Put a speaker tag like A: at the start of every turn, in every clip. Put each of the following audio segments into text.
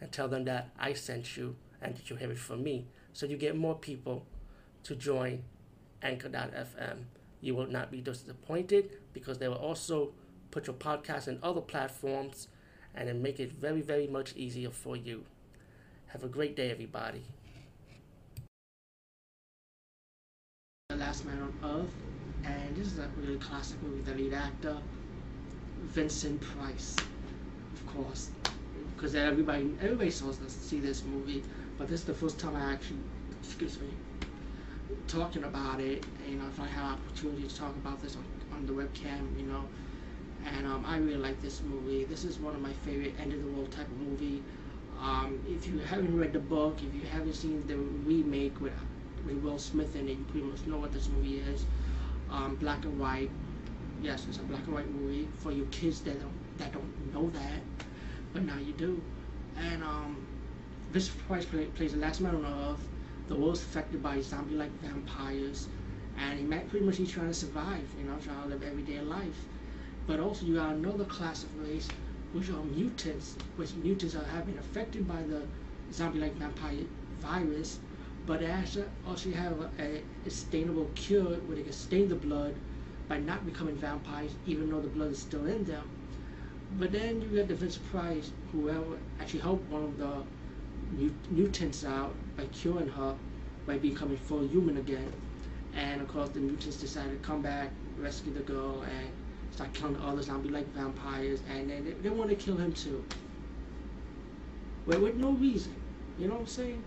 A: and tell them that I sent you and that you have it from me. So you get more people to join Anchor.fm. You will not be disappointed because they will also put your podcast in other platforms and then make it very, very much easier for you. Have a great day, everybody. The Last Man on Earth, and this is a really classic movie. The lead actor, Vincent Price, of course, because everybody everybody saws this, see this movie, but this is the first time I actually, excuse me, talking about it. You know, if I have an opportunity to talk about this on, on the webcam, you know, and um, I really like this movie. This is one of my favorite end of the world type of movie. Um, if you haven't read the book, if you haven't seen the remake with with Will Smith in it, you pretty much know what this movie is. Um, black and white. Yes, it's a black and white movie for you kids that don't that don't know that, but now you do. And um, this Price play, plays the last man on Earth. The world's affected by zombie-like vampires, and he pretty much he's trying to survive. You know, trying to live everyday life. But also you got another class of race, which are mutants, which mutants are having affected by the zombie-like vampire virus, but they actually also have a, a, a sustainable cure where they can stain the blood by not becoming vampires, even though the blood is still in them. But then you get the Vince Price, who actually helped one of the mutants out by curing her, by becoming full human again. And of course, the mutants decided to come back, rescue the girl, and start killing the others, be like vampires. And then they, they want to kill him too. With, with no reason. You know what I'm saying?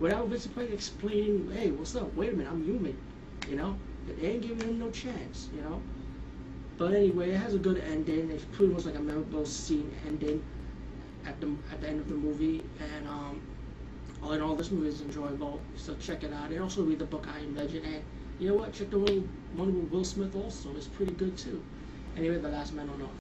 A: Without Vince Price explaining, hey, what's up? Wait a minute, I'm human. You know? They ain't giving him no chance, you know? But anyway, it has a good ending. It's pretty much like a memorable scene ending at the at the end of the movie. And um, all in all, this movie is enjoyable. So check it out. And also read the book I Am Legend. And you know what? Check the one one with Will Smith also. It's pretty good too. Anyway, The Last Man on Earth.